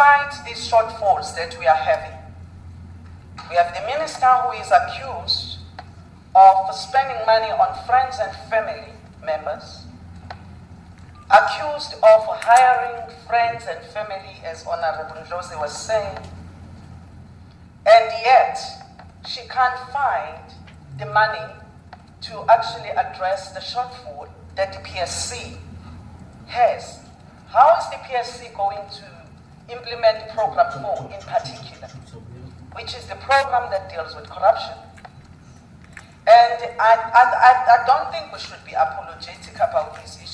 despite these shortfalls that we are having, we have the minister who is accused of spending money on friends and family members, accused of hiring friends and family, as Honorable Ndlozi was saying, and yet she can't find the money to actually address the shortfall that the PSC has. How is the PSC going to implement Program 4 in particular, which is the program that deals with corruption? And I, I, I, don't think we should be apologetic about this issue.